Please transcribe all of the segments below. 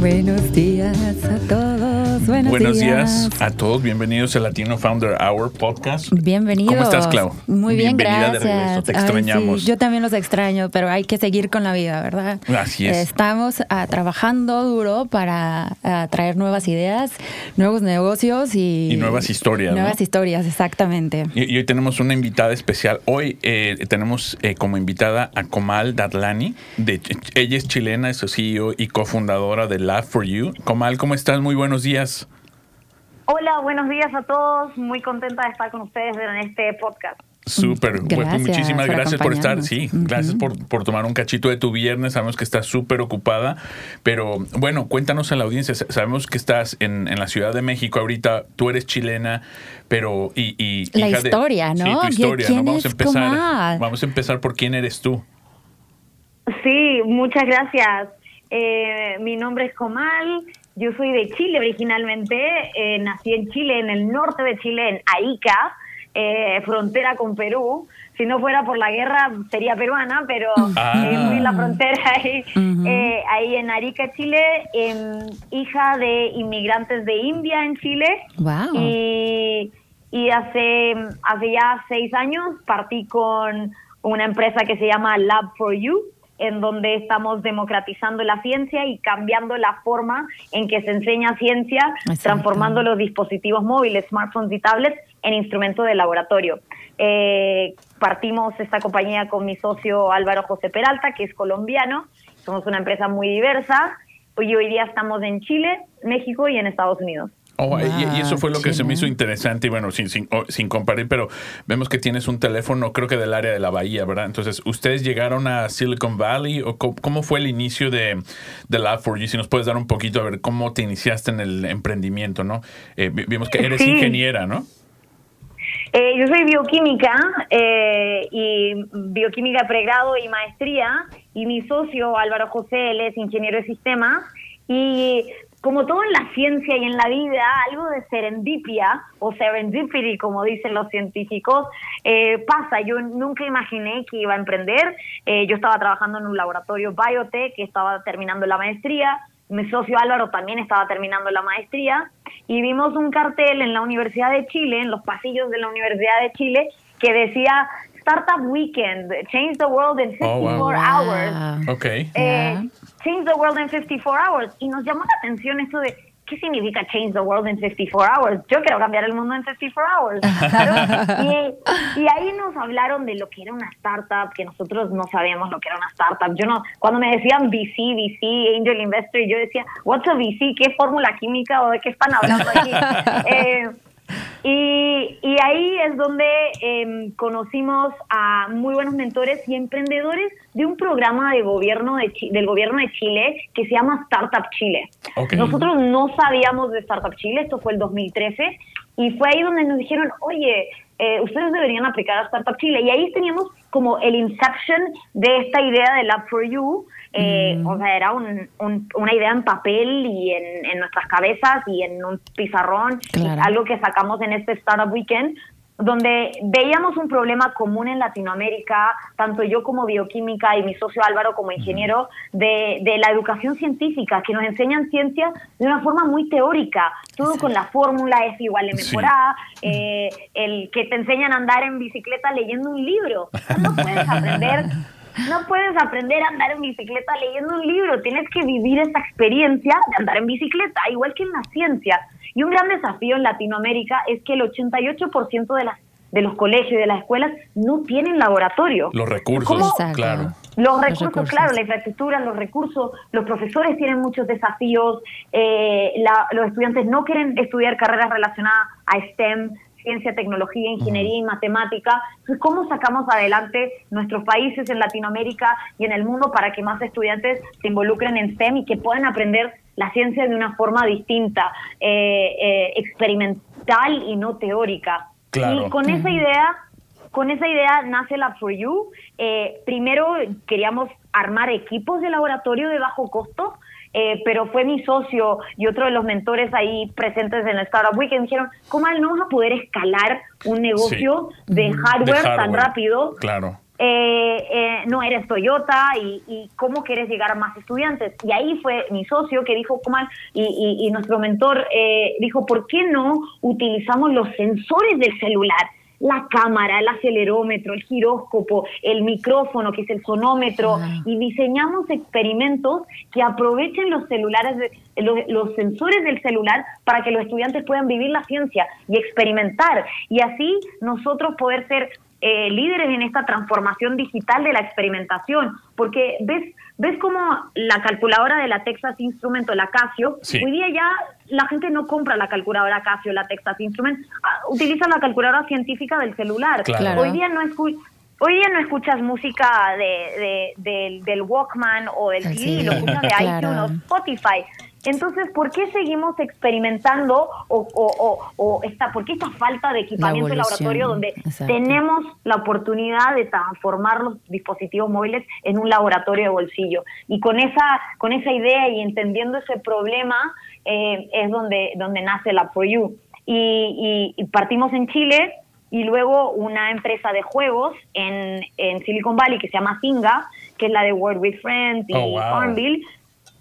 Buenos días a todos. Buenos, Buenos días a todos, bienvenidos al Latino Founder Hour podcast. Bienvenidos. ¿Cómo estás, Clau? Muy bien, Bienvenida de gracias. regreso, te Ay, extrañamos. sí, yo también los extraño, pero hay que seguir con la vida, ¿verdad? Así es. Estamos ah, trabajando duro para ah, traer nuevas ideas, nuevos negocios y... Y nuevas historias, ¿no? Nuevas historias, exactamente. Y, y hoy tenemos una invitada especial. Hoy eh, tenemos eh, como invitada a Comal Datlani. De, ella es chilena, es CEO y cofundadora de Lab for You. Comal, ¿cómo estás? Muy buenos días. Hola, buenos días a todos. Muy contenta de estar con ustedes en este podcast. Súper. Pues, Gracias muchísimas por gracias por estar. Sí, gracias por, por tomar un cachito de tu viernes. Sabemos que estás súper ocupada. Pero bueno, cuéntanos a la audiencia. Sa- Sabemos que estás en, en la Ciudad de México ahorita. Tú eres chilena, pero. Y, y La hija de- historia, ¿no? Sí, tu ¿Qui- historia. quién ¿no? Vamos a empezar. Comal? Vamos a empezar por quién eres tú. Sí, muchas gracias. Eh, mi nombre es Comal. Yo soy de Chile originalmente. Eh, nací en Chile, en el norte de Chile, en Arica, eh, frontera con Perú. Si no fuera por la guerra, sería peruana, pero Ah. eh, muy en la frontera ahí, eh, ahí en Arica, Chile. Em, hija de inmigrantes de India en Chile. Wow. Y, y hace, hace ya seis años partí con una empresa que se llama Lab for You, en donde estamos democratizando la ciencia y cambiando la forma en que se enseña ciencia, Exacto. transformando los dispositivos móviles, smartphones y tablets en instrumentos de laboratorio. Eh, partimos esta compañía con mi socio Álvaro José Peralta, que es colombiano. Somos una empresa muy diversa y hoy día estamos en Chile, México y en Estados Unidos. Oh, y- eso fue lo que se me hizo interesante y bueno, sin, sin, oh, sin comparar, pero vemos que tienes un teléfono, creo que del área de la bahía, ¿verdad? Entonces, ¿ustedes llegaron a Silicon Valley o cómo, fue el inicio de, de Lab4U? Si nos puedes dar un poquito a ver cómo te iniciaste en el emprendimiento, ¿no? Eh, vi- vimos que eres Sí. ingeniera, ¿no? Eh, yo soy bioquímica eh, y bioquímica pregrado y maestría y mi socio Álvaro José, él es ingeniero de sistemas y como todo en la ciencia y en la vida, algo de serendipia o serendipity, como dicen los científicos, eh, pasa. Yo nunca imaginé que iba a emprender. Eh, yo estaba trabajando en un laboratorio biotech, que estaba terminando la maestría. Mi socio Álvaro también estaba terminando la maestría y vimos un cartel en la Universidad de Chile, en los pasillos de la Universidad de Chile, que decía Startup Weekend, Change the World in 54 Oh, wow. Hours. Ok. Eh, Ya. Change the World in 54 Hours. Y nos llamó la atención esto de, ¿qué significa Change the World in 54 Hours? Yo quiero cambiar el mundo en 54 Hours. y, y ahí nos hablaron de lo que era una startup, que nosotros no sabíamos lo que era una startup. Yo no, cuando me decían VC, VC, Angel Investor, yo decía, what's a VC? ¿Qué fórmula química o de qué están hablando aquí? Eh, y, y ahí es donde em, conocimos a muy buenos mentores y emprendedores de un programa de gobierno de Chi- del gobierno de Chile que se llama Startup Chile. Nosotros no sabíamos de Startup Chile, esto fue el 2013, y fue ahí donde nos dijeron, oye, eh, ustedes deberían aplicar a Startup Chile. Y ahí teníamos como el inception de esta idea de Lab for You. Eh, O sea, era un- un- una idea en papel y en, en nuestras cabezas y en un pizarrón, Claro. algo que sacamos en este Startup Weekend, donde veíamos un problema común en Latinoamérica, tanto yo como bioquímica y mi socio Álvaro como ingeniero, de, de la educación científica, que nos enseñan ciencia de una forma muy teórica, todo con la fórmula F igual a Sí. mejor A, eh, el que te enseñan a andar en bicicleta leyendo un libro. No puedes aprender no puedes aprender a andar en bicicleta leyendo un libro, tienes que vivir esa experiencia de andar en bicicleta, igual que en la ciencia. Y un gran desafío en Latinoamérica es que el 88% de, las, de los colegios y de las escuelas no tienen laboratorio. Los recursos, claro. Los recursos, recursos. claro, la infraestructura, los recursos, los profesores tienen muchos desafíos, eh, la- los estudiantes no quieren estudiar carreras relacionadas a STEM, ciencia, tecnología, ingeniería y matemática. Entonces, ¿cómo sacamos adelante nuestros países en Latinoamérica y en el mundo para que más estudiantes se involucren en STEM y que puedan aprender la ciencia de una forma distinta, eh, eh, experimental y no teórica? Y con esa idea con esa idea nace la For You. Eh, primero queríamos armar equipos de laboratorio de bajo costo, eh, pero fue mi socio y otro de los mentores ahí presentes en el Startup Week que me dijeron, ¿cómo no vamos a poder escalar un negocio de, hardware tan rápido? Claro. Eh, no eres Toyota y, cómo quieres llegar a más estudiantes. Y ahí fue mi socio que dijo, ¿cómo? Y, y, nuestro mentor dijo, ¿por qué no utilizamos los sensores del celular? La cámara, el acelerómetro, el giróscopo, el micrófono, que es el sonómetro, y diseñamos experimentos que aprovechen los celulares, los, sensores del celular para que los estudiantes puedan vivir la ciencia y experimentar, y así nosotros poder ser eh, líderes en esta transformación digital de la experimentación, porque ves, ves como la calculadora de la Texas Instrument o la Casio, hoy día ya la gente no compra la calculadora Casio, la Texas Instrument, ah, utiliza la calculadora científica del celular. Hoy día no Hoy día no escuchas música de, del Walkman o del CD, lo escuchas de iTunes o Spotify. Entonces, ¿por qué seguimos experimentando o, o, o, esta, por qué esta falta de equipamiento de laboratorio donde tenemos la oportunidad de transformar los dispositivos móviles en un laboratorio de bolsillo? Y con esa, con esa idea y entendiendo ese problema eh, es donde, donde nace la For You. Y, y, partimos en Chile y luego una empresa de juegos en, en Silicon Valley que se llama Singa, que es la de World with Friends y oh, Farmville,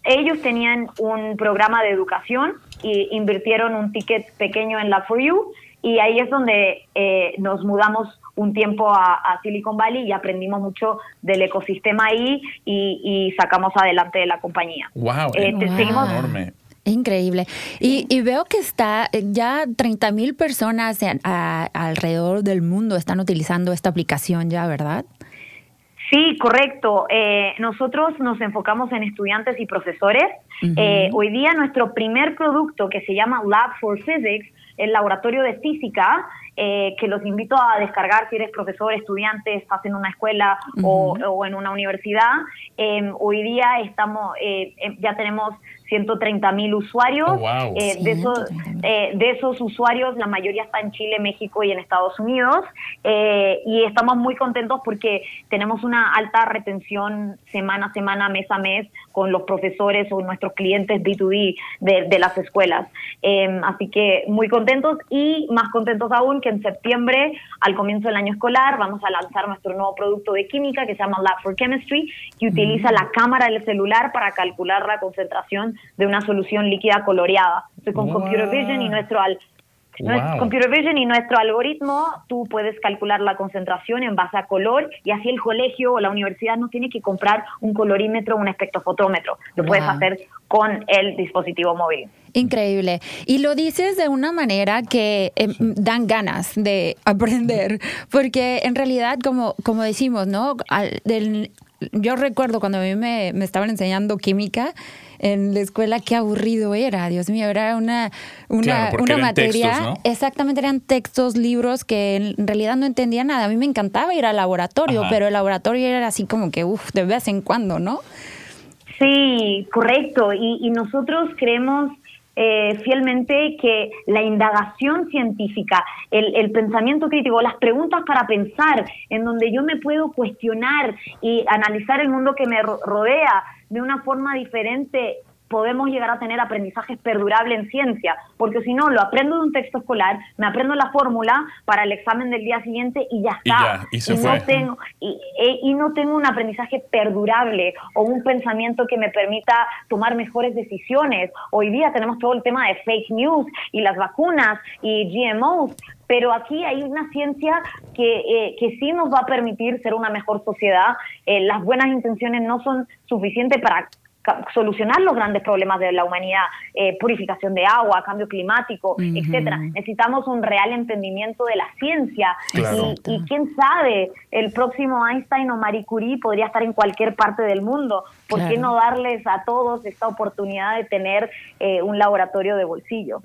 ellos tenían un programa de educación y invirtieron un ticket pequeño en la For You y ahí es donde eh, nos mudamos un tiempo a, Silicon Valley y aprendimos mucho del ecosistema ahí y, sacamos adelante de la compañía. ¡Wow! Eh, enorme. Increíble. Y, veo que está eh, ya 30 mil personas alrededor del mundo están utilizando esta aplicación ya, ¿verdad? Sí, correcto. Eh, nosotros nos enfocamos en estudiantes y profesores. Eh, hoy día nuestro primer producto que se llama Lab for Physics, el laboratorio de física, eh, que los invito a descargar si eres profesor, estudiante, estás en una escuela o, en una universidad. hoy día estamos, ya tenemos 130 mil usuarios. Oh, eh, de, esos, eh, de esos usuarios, la mayoría está en Chile, México y en Estados Unidos. Eh, y estamos muy contentos porque tenemos una alta retención semana a semana, mes a mes, con los profesores o nuestros clientes B2B de, las escuelas. Em, así que muy contentos y más contentos aún que en septiembre, al comienzo del año escolar, vamos a lanzar nuestro nuevo producto de química que se llama Lab for Chemistry, que utiliza la cámara del celular para calcular la concentración de una solución líquida coloreada. Entonces, con Computer Vision y nuestro al Computer Vision y nuestro algoritmo, tú puedes calcular la concentración en base a color y así el colegio o la universidad no tiene que comprar un colorímetro o un espectrofotómetro. Lo puedes hacer con el dispositivo móvil. Increíble. Y lo dices de una manera que em, dan ganas de aprender, porque en realidad, como, como decimos, ¿no? del, yo recuerdo cuando a mí me, me estaban enseñando química, en la escuela qué aburrido era, Dios mío, era una, una, una materia, exactamente eran textos, libros que en realidad no entendía nada. A mí me encantaba ir al laboratorio, pero el laboratorio era así como que, uff, de vez en cuando, ¿no? Sí, correcto. Y, y nosotros creemos eh, fielmente que la indagación científica, el, el, pensamiento crítico, las preguntas para pensar, en donde yo me puedo cuestionar y analizar el mundo que me rodea de una forma diferente podemos llegar a tener aprendizajes perdurables en ciencia, porque si no, lo aprendo de un texto escolar, me aprendo la fórmula para el examen del día siguiente y ya está. Y, No tengo, e, y, no tengo un aprendizaje perdurable o un pensamiento que me permita tomar mejores decisiones. Hoy día tenemos todo el tema de fake news y las vacunas y GMOs, pero aquí hay una ciencia que, eh, que sí nos va a permitir ser una mejor sociedad. Eh, las buenas intenciones no son suficientes para solucionar los grandes problemas de la humanidad, eh, purificación de agua, cambio climático, etcétera. Necesitamos un real entendimiento de la ciencia y, quién sabe, el próximo Einstein o Marie Curie podría estar en cualquier parte del mundo. ¿Por qué no darles a todos esta oportunidad de tener eh, un laboratorio de bolsillo?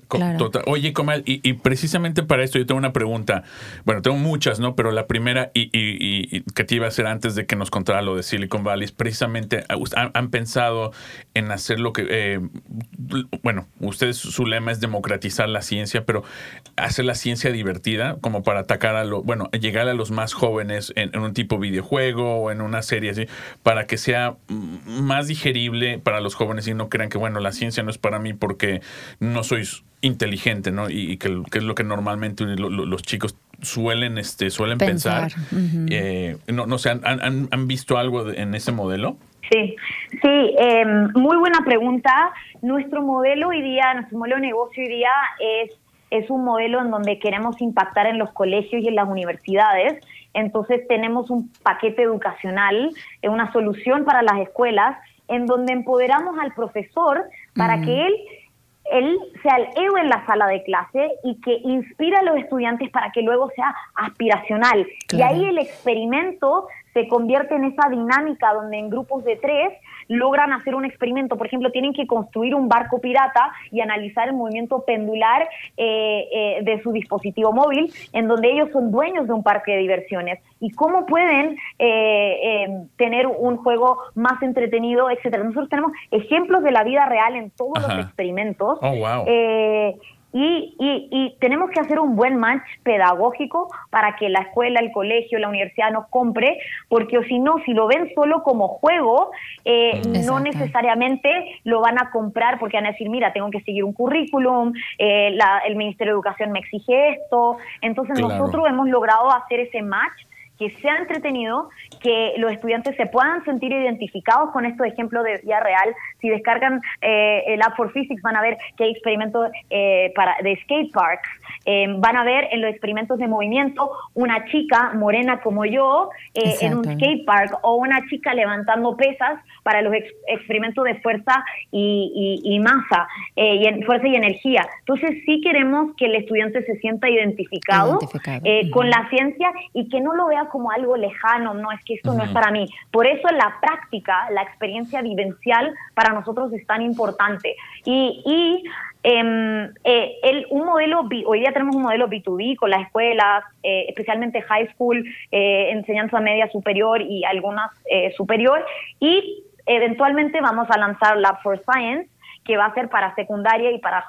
Oye, Comal, y, precisamente para esto yo tengo una pregunta. Bueno, tengo muchas, ¿no? Pero la primera, y, y, que te iba a hacer antes de que nos contara lo de Silicon Valley, es precisamente, han pensado en hacer lo que, eh, bueno, ustedes su lema es democratizar la ciencia, pero hacer la ciencia divertida como para atacar a lo, bueno, llegar a los más jóvenes en, un tipo videojuego o en una serie así, para que sea más digerible para los jóvenes y no crean que, bueno, la ciencia no es para mí porque no soy inteligente, ¿no? Y, que, es lo que normalmente los chicos suelen este suelen pensar, eh, no, no sé ¿han, han, han visto algo en ese modelo Sí, sí, em, muy buena pregunta. Nuestro modelo hoy día, nuestro modelo de negocio hoy día es, es un modelo en donde queremos impactar en los colegios y en las universidades. Entonces tenemos un paquete educacional, eh, una solución para las escuelas, en donde empoderamos al profesor para que él él sea el héroe en la sala de clase y que inspira a los estudiantes para que luego sea aspiracional. Y ahí el experimento se convierte en esa dinámica donde en grupos de tres logran hacer un experimento. Por ejemplo, tienen que construir un barco pirata y analizar el movimiento pendular eh, eh, de su dispositivo móvil, en donde ellos son dueños de un parque de diversiones. Y cómo pueden eh, tener un juego más entretenido, etcétera. Nosotros tenemos ejemplos de la vida real en todos los experimentos. Oh, wow. Y, y, tenemos que hacer un buen match pedagógico para que la escuela, el colegio, la universidad nos compre, porque si no, si lo ven solo como juego, eh, no necesariamente lo van a comprar porque van a decir, mira, tengo que seguir un currículum, eh, el Ministerio de Educación me exige esto. Entonces nosotros hemos logrado hacer ese match que sea entretenido, que los estudiantes se puedan sentir identificados con estos ejemplos de vida real. Si descargan eh, el App for Physics van a ver que hay experimentos eh, para, de skate parks. Eh, van a ver en los experimentos de movimiento una chica morena como yo en un skate park o una chica levantando pesas para los experimentos de fuerza y, y, masa, y en, fuerza y energía. Entonces sí queremos que el estudiante se sienta identificado, con la ciencia y que no lo vea como algo lejano, no es que esto no es para mí. Por eso la práctica, la experiencia vivencial para nosotros es tan importante. Y, y em, eh, el, un modelo, hoy día tenemos un modelo B2B con las escuelas, eh, especialmente high school, eh, enseñanza media superior y algunas superior, y eventualmente vamos a lanzar Lab for Science, que va a ser para secundaria y para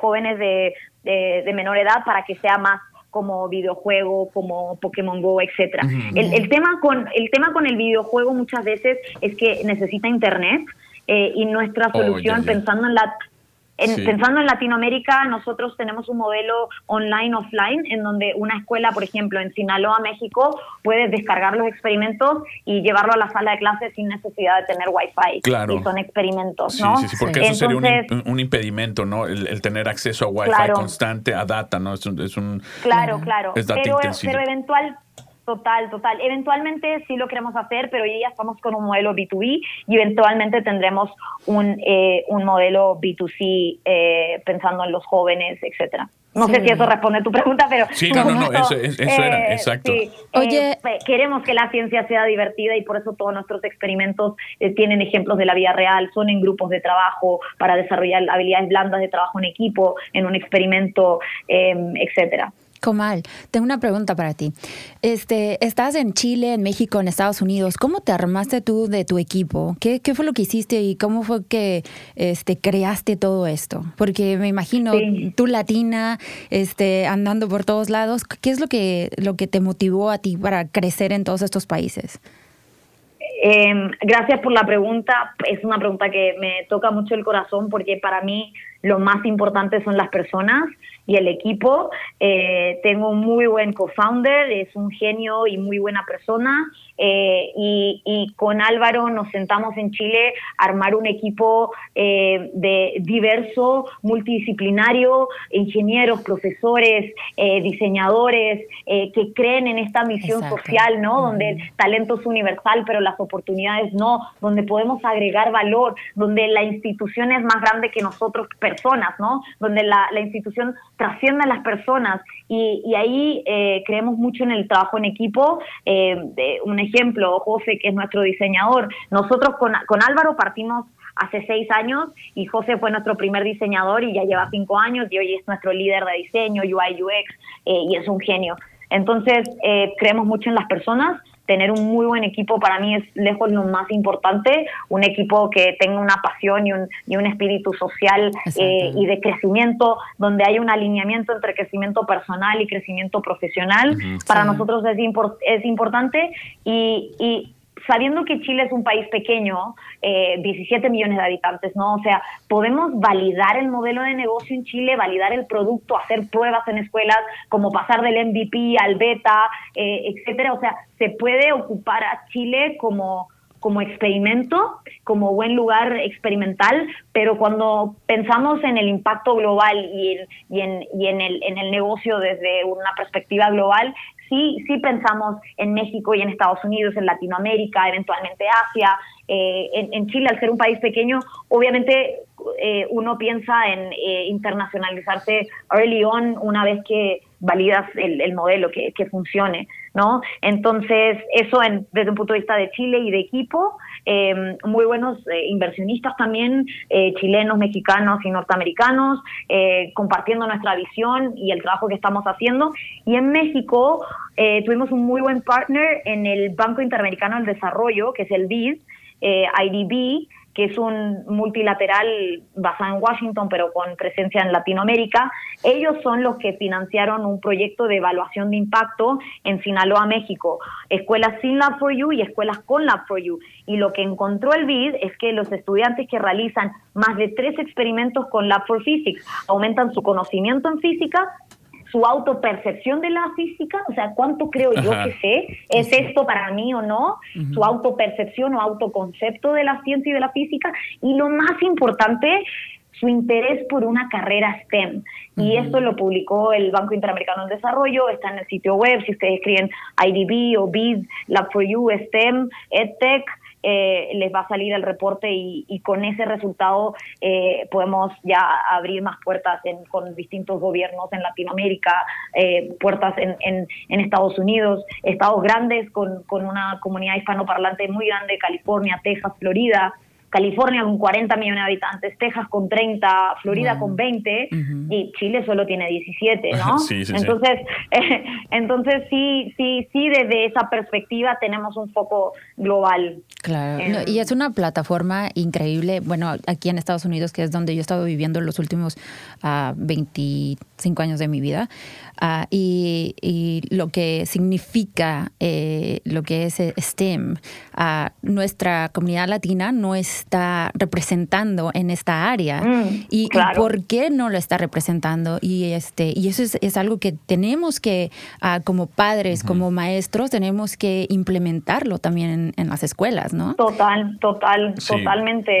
jóvenes de, de menor edad para que sea más como videojuego, como Pokémon Go, etcétera. el, tema con el tema con el videojuego muchas veces es que necesita internet eh, y nuestra oh, solución pensando en la Pensando en Latinoamérica, nosotros tenemos un modelo online-offline en donde una escuela, por ejemplo, en Sinaloa, México, puede descargar los experimentos y llevarlo a la sala de clases sin necesidad de tener Wi-Fi. Claro. Y son experimentos, ¿no? Sí, sí, porque eso sería un, impedimento, ¿no? El, tener acceso a Wi-Fi constante, a data, ¿no? Es un... claro, claro. pero, pero eventual Total, total. Eventualmente sí lo queremos hacer, pero hoy ya estamos con un modelo B2B y eventualmente tendremos un, eh, un modelo B2C eh, pensando en los jóvenes, etcétera. No sé si eso responde a tu pregunta, pero... Sí, no, no, no, eso, era, eh, exacto. Oye, queremos que la ciencia sea divertida y por eso todos nuestros experimentos tienen ejemplos de la vida real, son en grupos de trabajo para desarrollar habilidades blandas de trabajo en equipo, en un experimento, etcétera. Comal, tengo una pregunta para ti. Este, estás en Chile, en México, en Estados Unidos. ¿Cómo te armaste tú de tu equipo? ¿Qué, qué fue lo que hiciste y cómo fue que este, creaste todo esto? Porque me imagino tú latina, este, andando por todos lados. ¿Qué es lo que, lo que te motivó a ti para crecer en todos estos países? Em, gracias por la pregunta. Es una pregunta que me toca mucho el corazón porque para mí lo más importante son las personas y el equipo. Eh, tengo un muy buen co-founder, es un genio y muy buena persona. Eh, y, con Álvaro nos sentamos en Chile a armar un equipo eh, de diverso, multidisciplinario, ingenieros, profesores, diseñadores, que creen en esta misión social, ¿no? Donde el talento es universal, pero las oportunidades no, donde podemos agregar valor, donde la institución es más grande que nosotros personas, ¿no? Donde la, la institución trasciende a las personas y, y ahí eh, creemos mucho en el trabajo en equipo. Eh, un ejemplo, José, que es nuestro diseñador. Nosotros con, con Álvaro partimos hace seis años y José fue nuestro primer diseñador y ya lleva cinco años y hoy es nuestro líder de diseño, UI, UX eh, y es un genio. Entonces, creemos mucho en las personas tener un muy buen equipo para mí es lejos lo más importante, un equipo que tenga una pasión y un, y un espíritu social eh, y de crecimiento, donde hay un alineamiento entre crecimiento personal y crecimiento profesional. Para nosotros es, es importante y, y sabiendo que Chile es un país pequeño, eh, 17 millones de habitantes, ¿no? O sea, podemos validar el modelo de negocio en Chile, validar el producto, hacer pruebas en escuelas, como pasar del MVP al beta, eh, etcétera. O sea, se puede ocupar a Chile como como experimento, como buen lugar experimental, pero cuando pensamos en el impacto global y, y, en, y en, el, en el negocio desde una perspectiva global, sí, sí pensamos en México y en Estados Unidos, en Latinoamérica, eventualmente Asia. Eh, en, Chile, al ser un país pequeño, obviamente eh, uno piensa en eh, internacionalizarse early on una vez que validas el, modelo que, que, funcione, ¿no? Entonces, eso en, desde un punto de vista de Chile y de equipo, eh, muy buenos eh, inversionistas también, eh, chilenos, mexicanos y norteamericanos, compartiendo nuestra visión y el trabajo que estamos haciendo. Y en México tuvimos un muy buen partner en el Banco Interamericano del Desarrollo, que es el BID, IDB, que es un multilateral basado en Washington, pero con presencia en Latinoamérica. Ellos son los que financiaron un proyecto de evaluación de impacto en Sinaloa, México. Escuelas sin Lab for You y escuelas con Lab for You. Y lo que encontró el BID es que los estudiantes que realizan más de tres experimentos con Lab for Physics aumentan su conocimiento en física, su autopercepción de la física, o sea, cuánto creo yo que sé, es esto para mí o no, su autopercepción o autoconcepto de la ciencia y de la física, y lo más importante, su interés por una carrera STEM. Y esto lo publicó el Banco Interamericano del Desarrollo, está en el sitio web, si ustedes escriben IDB o BID, Lab for You, STEM, EdTech, eh, les va a salir el reporte y, con ese resultado eh, podemos ya abrir más puertas con distintos gobiernos en Latinoamérica, eh, puertas en, en, Estados Unidos, estados grandes con, con una comunidad hispanoparlante muy grande, California, Texas, Florida. California con 40 millones de habitantes, Texas con 30, Florida con 20 y Chile solo tiene 17, ¿no? sí, sí, entonces, entonces sí, sí, sí, desde esa perspectiva tenemos un foco global. Claro, y es una plataforma increíble, bueno, aquí en Estados Unidos, que es donde yo he estado viviendo los últimos 25 ah, años de mi vida, ah, y, lo que significa eh, lo que es STEM, uh, nuestra comunidad latina no es está representando en esta área mm, y, por qué no lo está representando y este y eso es, algo que tenemos que ah, como padres como maestros tenemos que implementarlo también en, las escuelas no total total totalmente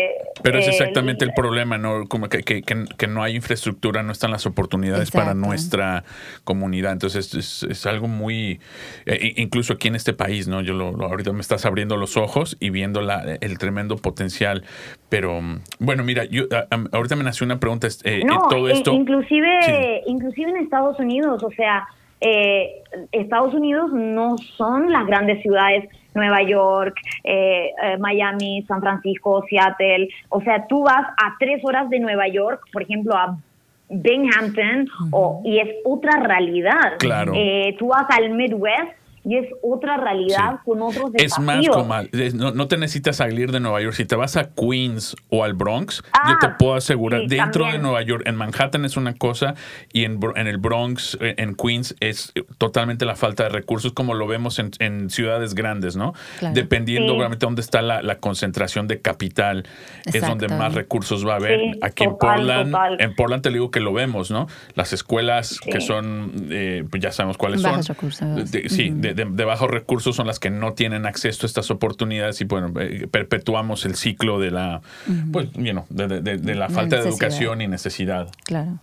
pero es exactamente el, problema no como que, que, que, no hay infraestructura no están las oportunidades para nuestra comunidad. Entonces es, algo muy eh, incluso aquí en este país no yo lo, ahorita me estás abriendo los ojos y viendo la, el tremendo potencial pero bueno, mira, yo ahorita me nació una pregunta. Eh, todo eh, esto. inclusive, inclusive en Estados Unidos, o sea, eh, Estados Unidos no son las grandes ciudades. Nueva York, Miami, San Francisco, Seattle. O sea, tú vas a tres horas de Nueva York, por ejemplo, a Binghamton, o, y es otra realidad. Claro. tú vas al Midwest y es otra realidad con otros Es desafíos. más como, es- no, no te necesitas salir de Nueva York. Si te vas a Queens o al Bronx, Ah, yo te puedo asegurar, sí, dentro también. de Nueva York, en Manhattan es una cosa y en, en el Bronx, eh, en Queens, es totalmente la falta de recursos como lo vemos en, en ciudades grandes, ¿no? Claro. Dependiendo Sí. obviamente dónde está la, la concentración de capital, es donde más recursos va a haber. Sí, Aquí en Portland, total. en Portland te digo que lo vemos, ¿no? Las escuelas Sí. que son, eh, pues ya sabemos cuáles Bajos son. recursos. De- sí, de, de- de bajos recursos son las que no tienen acceso a estas oportunidades y bueno, eh, perpetuamos el ciclo de la, pues, you know, de, de- de- de la La falta de educación y necesidad. Claro.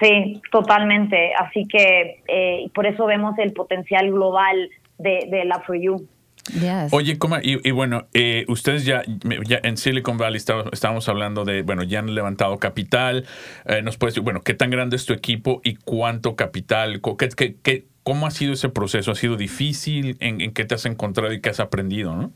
Sí, totalmente. Así que eh, por eso vemos el potencial global de, de la For You. Yes. Oye, Coma, y, y bueno, eh, ustedes ya, ya en Silicon Valley estaba- estábamos hablando de, bueno, ya han levantado capital. Eh, nos puedes decir, bueno, ¿qué tan grande es tu equipo y cuánto capital? ¿Qué, qué- qué- cómo ha sido ese proceso? ¿Ha sido difícil? ¿En, en qué te has encontrado y qué has aprendido? ¿no?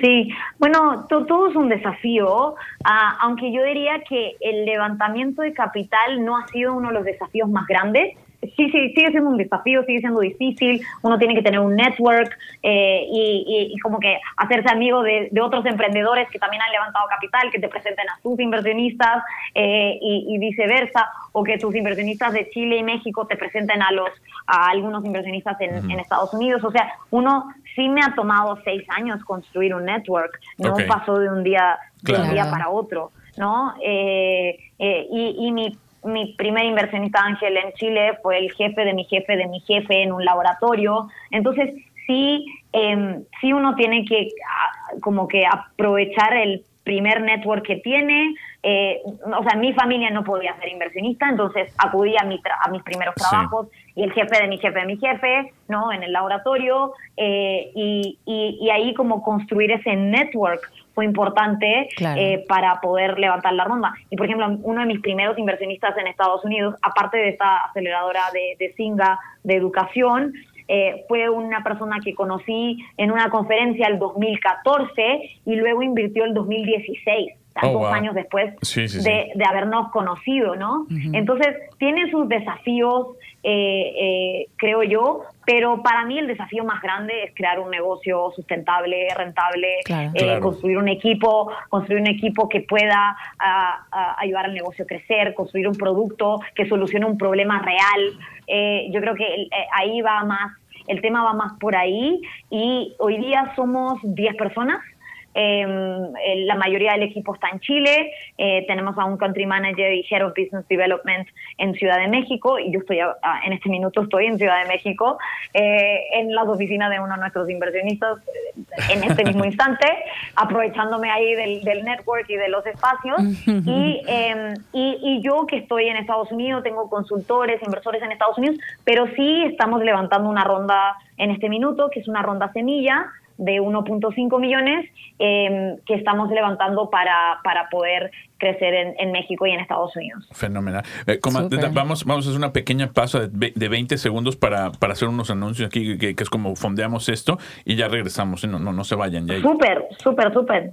Sí, bueno, to- todo es un desafío, ah, aunque yo diría que el levantamiento de capital no ha sido uno de los desafíos más grandes. Sí, sí, sigue siendo un desafío, sigue siendo difícil, uno tiene que tener un network eh, y, y- y como que hacerse amigo de, de otros emprendedores que también han levantado capital, que te presenten a sus inversionistas eh, y, y viceversa, o que tus inversionistas de Chile y México te presenten a los a algunos inversionistas en, en Estados Unidos. O sea, uno sí me ha tomado seis años construir un network, no pasó de un día de un día para otro, ¿no? Eh, eh, y, y mi mi primer inversionista ángel en Chile fue el jefe de mi jefe de mi jefe en un laboratorio. Entonces, sí, eh, sí uno tiene que como que aprovechar el primer network que tiene. Eh, o sea, mi familia no podía ser inversionista, entonces acudí a, mi tra- a mis primeros Sí. trabajos y el jefe de mi jefe de mi jefe, ¿no? En el laboratorio eh, y, y, y ahí como construir ese network fue importante Claro. eh, para poder levantar la ronda. Y por ejemplo, uno de mis primeros inversionistas en Estados Unidos, aparte de esta aceleradora de, de Singa de educación, eh, fue una persona que conocí en una conferencia el 2014 y luego invirtió el 2016, o sea, Oh, dos wow. años después Sí, sí, sí. de, de habernos conocido, ¿no? Entonces, tiene sus desafíos, eh, eh, creo yo, pero para mí el desafío más grande es crear un negocio sustentable, rentable, Claro. eh, Claro. construir un equipo, construir un equipo que pueda ah, ah, ayudar al negocio a crecer, construir un producto que solucione un problema real. Eh, yo creo que el- eh, ahí va más, el tema va más por ahí y hoy día somos 10 personas. Eh, la mayoría del equipo está en Chile. Eh, tenemos a un country manager y head of business development en Ciudad de México y yo estoy a- a- en este minuto estoy en Ciudad de México eh, en las oficinas de uno de nuestros inversionistas eh, en este mismo instante, aprovechándome ahí del, del network y de los espacios. y, eh, y, y yo que estoy en Estados Unidos, tengo consultores, inversores en Estados Unidos, pero sí estamos levantando una ronda en este minuto, que es una ronda semilla de 1.5 millones eh, que estamos levantando para, para poder crecer en, en México y en Estados Unidos. Fenomenal. Eh, Coma, vamos, vamos a hacer una pequeña pausa de, ve- de 20 segundos para, para hacer unos anuncios aquí, que, que es como fondeamos esto y ya regresamos. ¿eh? No, no, no se vayan ya. Súper, súper, súper.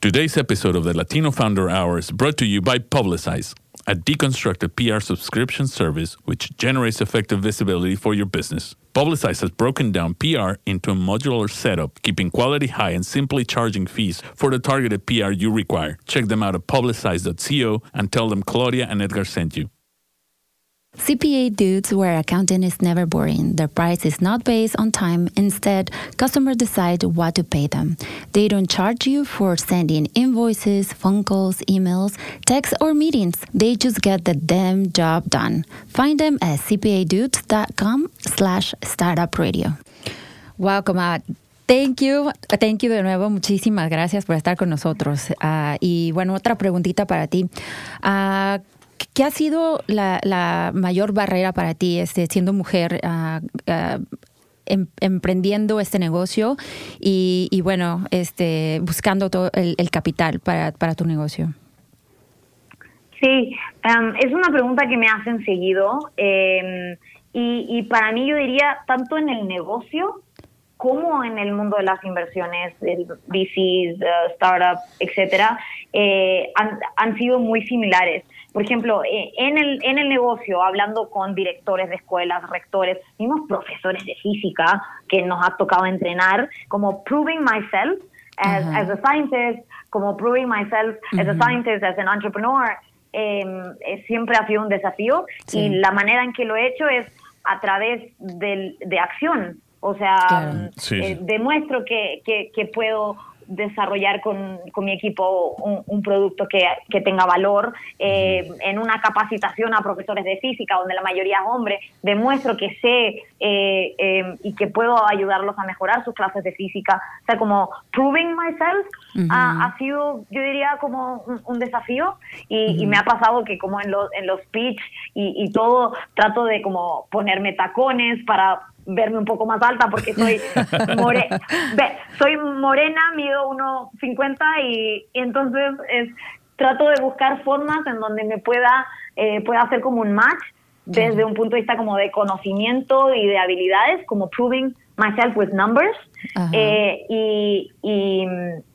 Today's episode of the Latino Founder Hour is brought to you by Publicize, a deconstructed PR subscription service which generates effective visibility for your business. Publicize has broken down PR into a modular setup, keeping quality high and simply charging fees for the targeted PR you require. Check them out at publicize.co and tell them Claudia and Edgar sent you. CPA dudes where accounting is never boring. Their price is not based on time. Instead, customers decide what to pay them. They don't charge you for sending invoices, phone calls, emails, texts, or meetings. They just get the damn job done. Find them at cpadudes.com slash startup radio. Wow, Coma. Thank you, thank you de nuevo. Muchísimas gracias por estar con nosotros. Ah, y bueno, otra preguntita para ti. Ah, ¿Qué ha sido la, mayor barrera para ti, este, siendo mujer, em- emprendiendo este negocio y, y, bueno, este, buscando todo el, el capital para, para tu negocio? Sí, em, es una pregunta que me hacen seguido em, y, para mí yo diría tanto en el negocio como en el mundo de las inversiones, del VCs, eh, startups, etcétera, eh, han, han sido muy similares. Por ejemplo, eh, en el, en el negocio, hablando con directores de escuelas, rectores, mismos profesores de física que nos ha tocado entrenar, como proving myself as, as a scientist, como proving myself as a scientist, as an entrepreneur, em, eh, siempre ha sido un desafío. Y la manera en que lo he hecho es a través del, de acción. O sea, Sí, eh, sí. demuestro que, que, que puedo desarrollar con, con mi equipo un, un producto que, que tenga valor. Eh, en una capacitación a profesores de física, donde la mayoría es hombre, demuestro que sé eh, eh, y que puedo ayudarlos a mejorar sus clases de física. O sea, como proving myself ha, ha sido, yo diría, como un, un desafío y, y me ha pasado que como en los, en los pitch y, y todo, trato de como ponerme tacones para verme un poco más alta porque soy more- ve, soy morena, mido 1,50 y, y entonces es, trato de buscar formas en donde me pueda, eh, pueda hacer como un match desde un punto de vista como de conocimiento y de habilidades, como proving myself with numbers. Eh, y, y,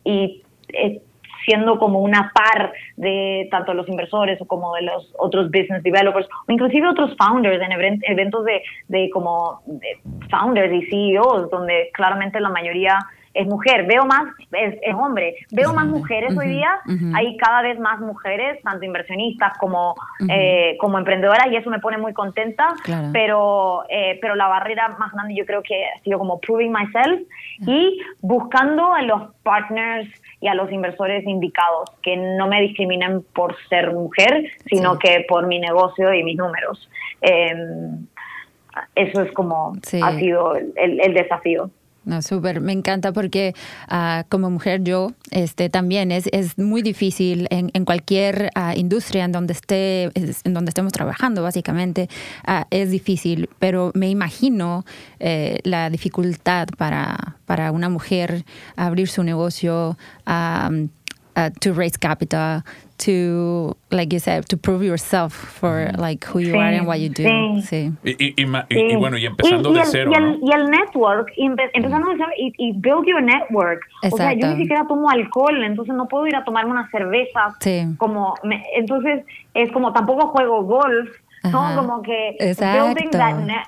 y, eh, siendo como una par de tanto los inversores o como de los otros business developers o inclusive otros founders en even- eventos de, de como de founders y CEOs donde claramente la mayoría es mujer. Veo más, es, es hombre. Veo más mujeres hoy día. Hay cada vez más mujeres, tanto inversionistas como, eh, como emprendedoras, y eso me pone muy contenta. Claro. Pero, eh, pero la barrera más grande yo creo que ha sido como proving myself y buscando a los partners y a los inversores indicados que no me discriminen por ser mujer, sino Sí. que por mi negocio y mis números. Eh, eso es como Sí. ha sido el- el- el desafío. No, súper, me encanta porque ah, como mujer yo este, también es, es muy difícil en, en cualquier ah, industria en donde, esté, es- en donde estemos trabajando, básicamente, ah, es difícil, pero me imagino eh, la dificultad para, para una mujer abrir su negocio, uh, to raise capital, to, like you said, to prove yourself for like who you Sí, are and what you do. sí. Sí. Y, y- y ma- y- Sí. y bueno, y empezando Y- y de el- cero, y el, ¿no? y el network, y empe- empezando de cero y, y build your network. O sea, yo Exacto. ni siquiera tomo alcohol, entonces no puedo ir a tomarme una cerveza. Sí. Como, me- entonces, es como tampoco juego golf, Ajá. ¿no? Como que Exacto. building that, net-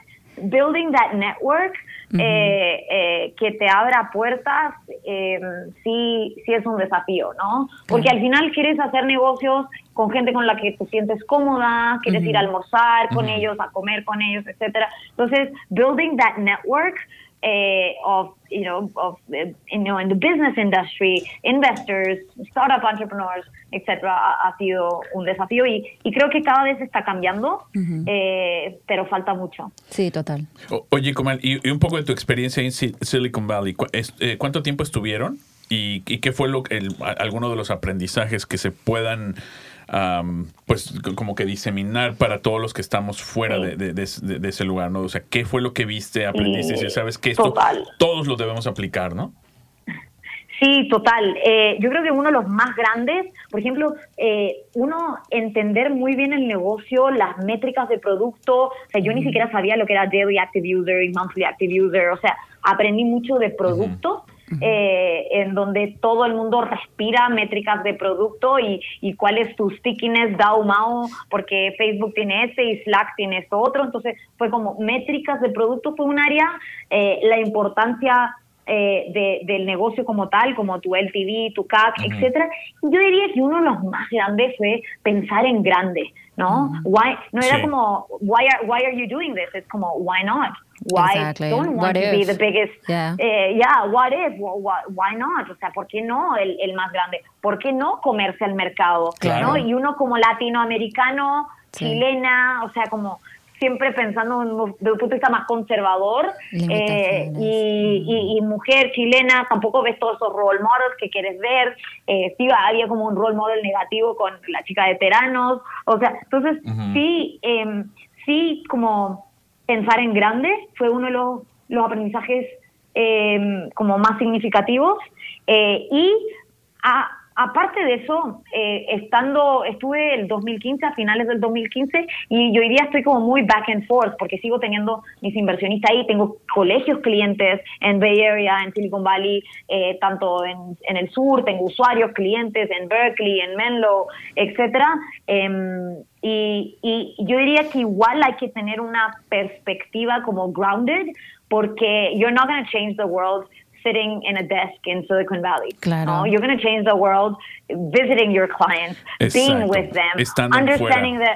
building that network eh, eh, que te abra puertas, eh, sí, sí es un desafío, ¿no? Porque al final quieres hacer negocios con gente con la que te sientes cómoda, quieres ir a almorzar con ellos, a comer con ellos, etcétera. Entonces, building that network eh, of, you know, of, eh, you know, in the business industry, investors, startup entrepreneurs, etcétera, ha, ha sido un desafío y, y creo que cada vez está cambiando, eh, pero falta mucho. Sí, total. O- Oye, Comal, y, y un poco de tu experiencia en Si- Silicon Valley. ¿Cu- es- eh, ¿Cuánto tiempo estuvieron? ¿Y, y qué fue lo, el, a- alguno de los aprendizajes que se puedan, pues, como que diseminar para todos los que estamos fuera Sí. de, de- de ese- de- de ese lugar, ¿no? O sea, ¿qué fue lo que viste, aprendiste? Sí, Y sabes que esto total. todos lo debemos aplicar, ¿no? Sí, total. Eh, yo creo que uno de los más grandes, por ejemplo, eh, uno entender muy bien el negocio, las métricas de producto. O sea, yo ni siquiera sabía lo que era Daily Active User y Monthly Active User. O sea, aprendí mucho de producto. Eh, en donde todo el mundo respira métricas de producto y, y cuál es tu stickiness, DAO, MAO, porque Facebook tiene este y Slack tiene esto otro. Entonces, fue como métricas de producto, fue un área, eh, la importancia eh, de- del negocio como tal, como tu LTV, tu CAC, etcétera. Yo diría que uno de los más grandes fue pensar en grande, ¿no? Why, no era Sí. como, why are, why are you doing this? Es como, why not? Why Exactly. don't What want to be the biggest? Yeah. Eh, yeah, what if? Wh- wh- Why not? O sea, ¿por qué no el, el más grande? ¿Por qué no comerse al mercado? Claro. ¿no? Y uno como latinoamericano, Sí. chilena, o sea, como siempre pensando en un- desde un punto de vista más conservador eh, y, y- y mujer chilena, tampoco ves todos esos role models que quieres ver. Eh, sí, había como un role model negativo con la chica de Teranos. O sea, entonces sí, em, sí, como pensar en grande fue uno de los, los aprendizajes em, como más significativos. Eh, y a, aparte de eso, eh, estando, estuve el 2015, a finales del 2015, y yo hoy día estoy como muy back and forth, porque sigo teniendo mis inversionistas ahí, tengo colegios clientes en Bay Area, en Silicon Valley, eh, tanto en, en, el sur, tengo usuarios clientes en Berkeley, en Menlo, etcétera. Em, y, y yo diría que igual hay que tener una perspectiva como grounded, porque you're not going to change the world sitting in a desk in Silicon Valley. Claro. No? You're going to change the world visiting your clients, Exacto. being with them, Estando understanding the,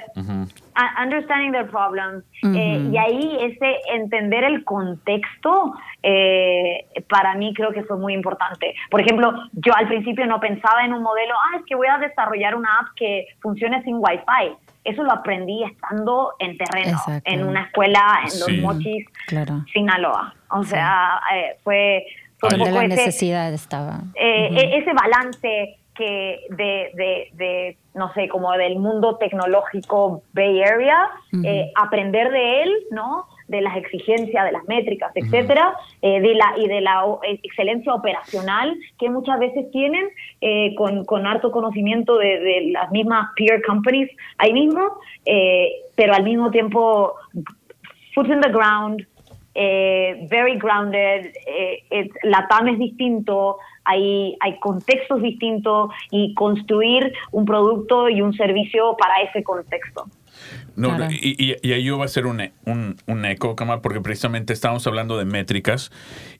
uh, understanding their problems. eh, y ahí ese entender el contexto eh, para mí creo que fue muy importante. Por ejemplo, yo al principio no pensaba en un modelo, ah, es que voy a desarrollar una app que funcione sin Wi-Fi. Eso lo aprendí estando en terreno, Exacto. en una escuela en Los Sí. Mochis, Claro. Sinaloa. O sea, eh, fue, Donde la ese, necesidad estaba. eh, e- ese balance que de, de, de, no sé, como del mundo tecnológico Bay Area, eh, aprender de él, ¿no? De las exigencias, de las métricas, etcétera, eh, de la, y de la eh, excelencia operacional que muchas veces tienen eh, con, con harto conocimiento de, de las mismas peer companies ahí mismo, eh, pero al mismo tiempo foot in the ground, eh, very grounded, eh, la TAM es distinto, hay, hay contextos distintos y construir un producto y un servicio para ese contexto. No, Claro. y, ahí yo va a ser un, un, un eco, porque precisamente estábamos hablando de métricas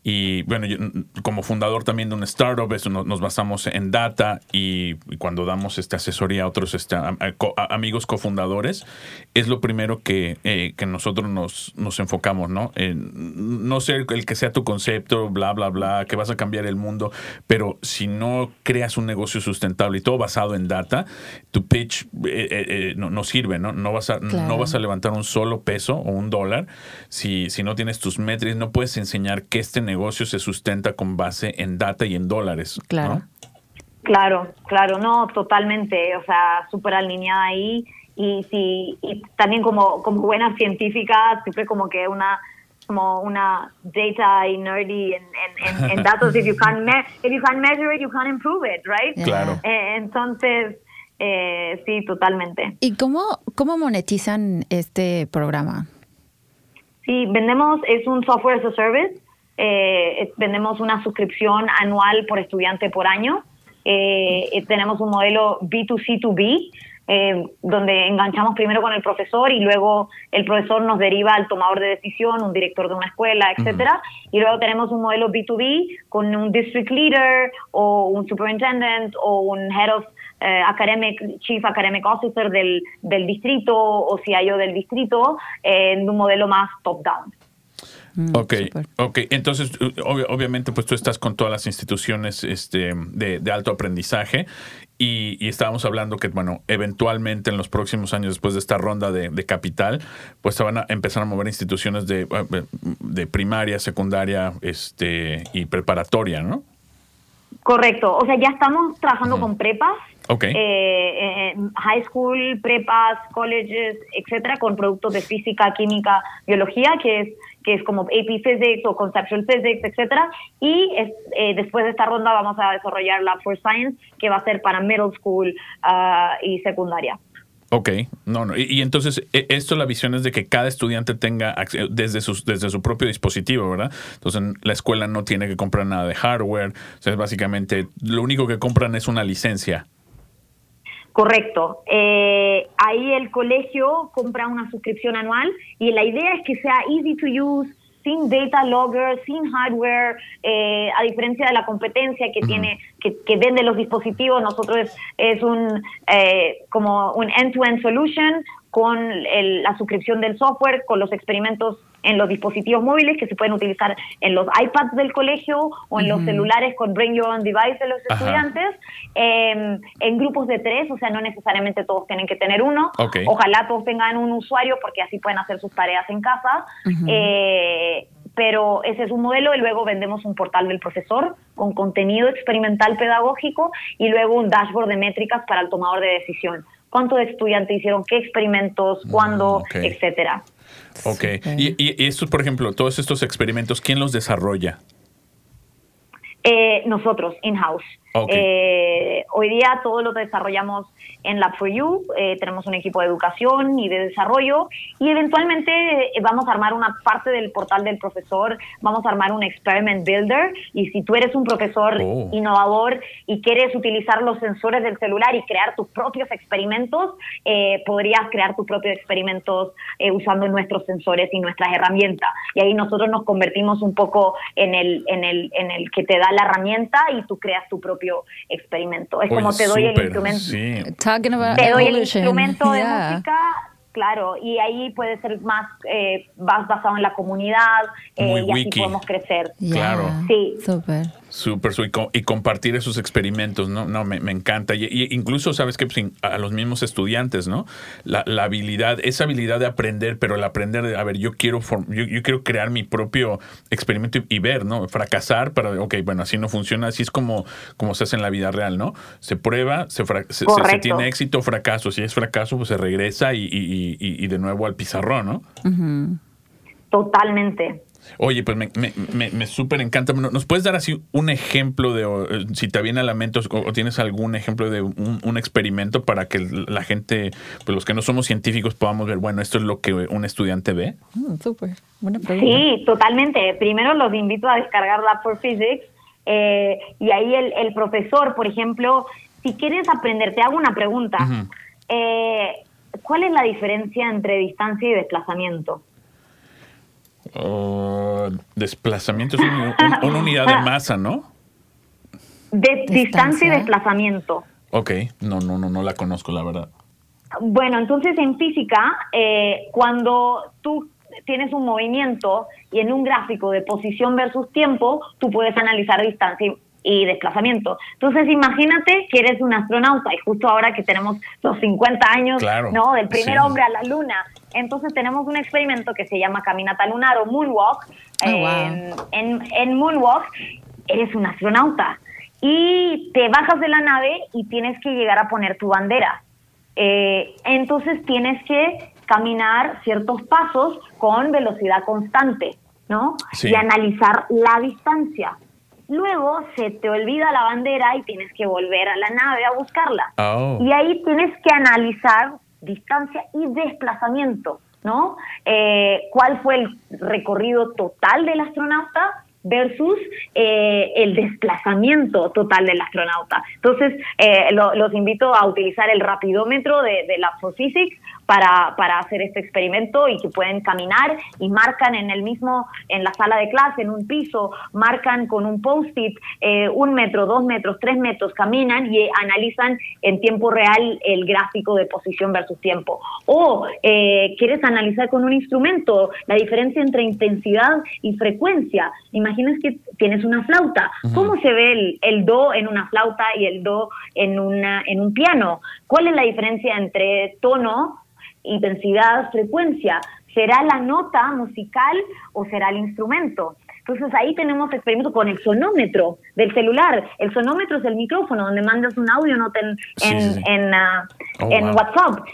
y bueno, yo, como fundador también de una startup, eso nos, nos basamos en data y, y cuando damos esta asesoría a otros este, a- a- co- a- amigos cofundadores, es lo primero que, eh, que nosotros nos, nos enfocamos, ¿no? En, no sé el que sea tu concepto, bla, bla, bla, que vas a cambiar el mundo, pero si no creas un negocio sustentable y todo basado en data, tu pitch eh, eh, eh, no, no sirve, ¿no? No vas, a, Claro. no vas a levantar un solo peso o un dólar si, si no tienes tus métricas, no puedes enseñar que este negocio se sustenta con base en data y en dólares. ¿no? Claro. Claro, claro, no, totalmente, o sea, súper alineada ahí y sí, y también como, como buena científica, siempre como que una como una data y nerdy en, en, en, en datos, if you can't me- if you can't measure it, you can't improve it, right? Claro. Eh, entonces, eh, sí, totalmente. ¿Y cómo, cómo monetizan este programa? Sí, vendemos, es un software as a service, eh, vendemos una suscripción anual por estudiante por año, eh, eh, tenemos un modelo B2C2B, eh, donde enganchamos primero con el profesor y luego el profesor nos deriva al tomador de decisión, un director de una escuela, etcétera, y luego tenemos un modelo B2B con un district leader o un superintendent o un head of eh, academic, chief academic officer del, del distrito o CIO del distrito eh, en un modelo más top down. Mm, Ok. Entonces, obviamente, pues tú estás con todas las instituciones este, de, de alto aprendizaje y, y estábamos hablando que, bueno, eventualmente en los próximos años, después de esta ronda de, de capital, pues se van a empezar a mover instituciones de, eh, de primaria, secundaria este, y preparatoria, ¿no? Correcto, o sea, ya estamos trabajando con prepas, Ok. eh, eh, high school, prepas, colleges, etcétera, con productos de física, química, biología, que es que es como AP Physics o Conceptual Physics, etcétera. Y es- eh, después de esta ronda vamos a desarrollar Lab for Science, que va a ser para middle school ah, y secundaria. Ok, no, no. Y, y entonces, e- esto la visión es de que cada estudiante tenga desde, sus, desde su propio dispositivo, ¿verdad? Entonces, la escuela no tiene que comprar nada de hardware. O sea, básicamente, lo único que compran es una licencia. Correcto. Eh, ahí el colegio compra una suscripción anual y la idea es que sea easy to use, sin data logger, sin hardware, eh, a diferencia de la competencia que tiene, que, que vende los dispositivos, nosotros es, es un eh, como un end-to-end solution con el- la suscripción del software, con los experimentos en los dispositivos móviles que se pueden utilizar en los iPads del colegio o en los celulares con Bring Your Own Device de los Ajá. estudiantes, eh, en grupos de tres, o sea, no necesariamente todos tienen que tener uno. Ojalá todos tengan un usuario porque así pueden hacer sus tareas en casa. Eh, pero ese es un modelo y luego vendemos un portal del profesor con contenido experimental pedagógico y luego un dashboard de métricas para el tomador de decisión. ¿Cuántos estudiantes hicieron qué experimentos, cuándo, ok. etcétera? Ok. Y, y estos, por ejemplo, todos estos experimentos, ¿quién los desarrolla? Eh, nosotros, in-house. Ok. Eh, hoy día todo lo desarrollamos en Lab4U, eh, tenemos un equipo de educación y de desarrollo y eventualmente eh, vamos a armar una parte del portal del profesor, vamos a armar un experiment builder y si tú eres un profesor Oh. innovador y quieres utilizar los sensores del celular y crear tus propios experimentos, eh, podrías crear tus propios experimentos eh, usando nuestros sensores y nuestras herramientas. Y ahí nosotros nos convertimos un poco en el, en el, en el que te da la herramienta y tú creas tu propio experimento. Es Oye, como te doy el instrumento. Sí. Talking about Te doy el instrumento de Yeah. música, claro, y ahí puede ser más, eh, más basado en la comunidad eh, y así wiki. podemos crecer. Yeah. Claro. Sí. Súper. Súper, su- y, co- y compartir esos experimentos, ¿no? No, me, me encanta. Y, y incluso, ¿sabes que A los mismos estudiantes, ¿no? La, la habilidad, esa habilidad de aprender, pero el aprender de, a ver, yo quiero, form- yo, yo quiero crear mi propio experimento y, y ver, ¿no? Fracasar para, ok, bueno, así no funciona, así es como, como se hace en la vida real, ¿no? Se prueba, se, fra- se- se- se Correcto. tiene éxito o fracaso. Si es fracaso, pues se regresa y, y- y- y de nuevo al pizarrón, ¿no? Totalmente. Oye, pues me, me, me, me súper encanta. ¿No- ¿Nos puedes dar así un ejemplo de, o, eh, si te viene a la mente o, o tienes algún ejemplo de un, un experimento para que la gente, pues los que no somos científicos podamos ver, bueno, esto es lo que un estudiante ve? Mm, Súper. Buena pregunta. Sí, totalmente. Primero los invito a descargar Lab for Physics eh, y ahí el, el profesor, por ejemplo, si quieres aprender, te hago una pregunta. Eh, ¿Cuál es la diferencia entre distancia y desplazamiento? Desplazamiento es un- un- una unidad de masa, ¿no? De, distancia y desplazamiento. Ok, no, no, no, no la conozco, la verdad. Bueno, entonces en física, eh, cuando tú tienes un movimiento y en un gráfico de posición versus tiempo, tú puedes analizar distancia y- y desplazamiento. Entonces imagínate que eres un astronauta y justo ahora que tenemos los 50 años Claro, ¿no? del primer sí. hombre a la luna, entonces tenemos un experimento que se llama caminata lunar o moonwalk. Oh, Eh, wow. en, en moonwalk eres un astronauta y te bajas de la nave y tienes que llegar a poner tu bandera. Eh, entonces tienes que caminar ciertos pasos con velocidad constante, ¿no? Sí. Y analizar la distancia. Luego se te olvida la bandera y tienes que volver a la nave a buscarla. Oh. Y ahí tienes que analizar distancia y desplazamiento, ¿no? Eh, ¿Cuál fue el recorrido total del astronauta versus eh, el desplazamiento total del astronauta? Entonces, eh, lo- los invito a utilizar el rapidómetro de, de Lab Physics para, para hacer este experimento y que pueden caminar y marcan en el mismo, en la sala de clase, en un piso, marcan con un post-it eh, un metro, dos metros, tres metros, caminan y analizan en tiempo real el gráfico de posición versus tiempo. O eh, quieres analizar con un instrumento la diferencia entre intensidad y frecuencia. Imaginas que tienes una flauta. ¿Cómo se ve el, el do en una flauta y el do en, una, en un piano? ¿Cuál es la diferencia entre tono intensidad, frecuencia. ¿Será la nota musical o será el instrumento? Entonces ahí tenemos experimentos con el sonómetro del celular. El sonómetro es el micrófono donde mandas un audio nota en, Sí, en, sí, en, ah, Oh, en wow. WhatsApp.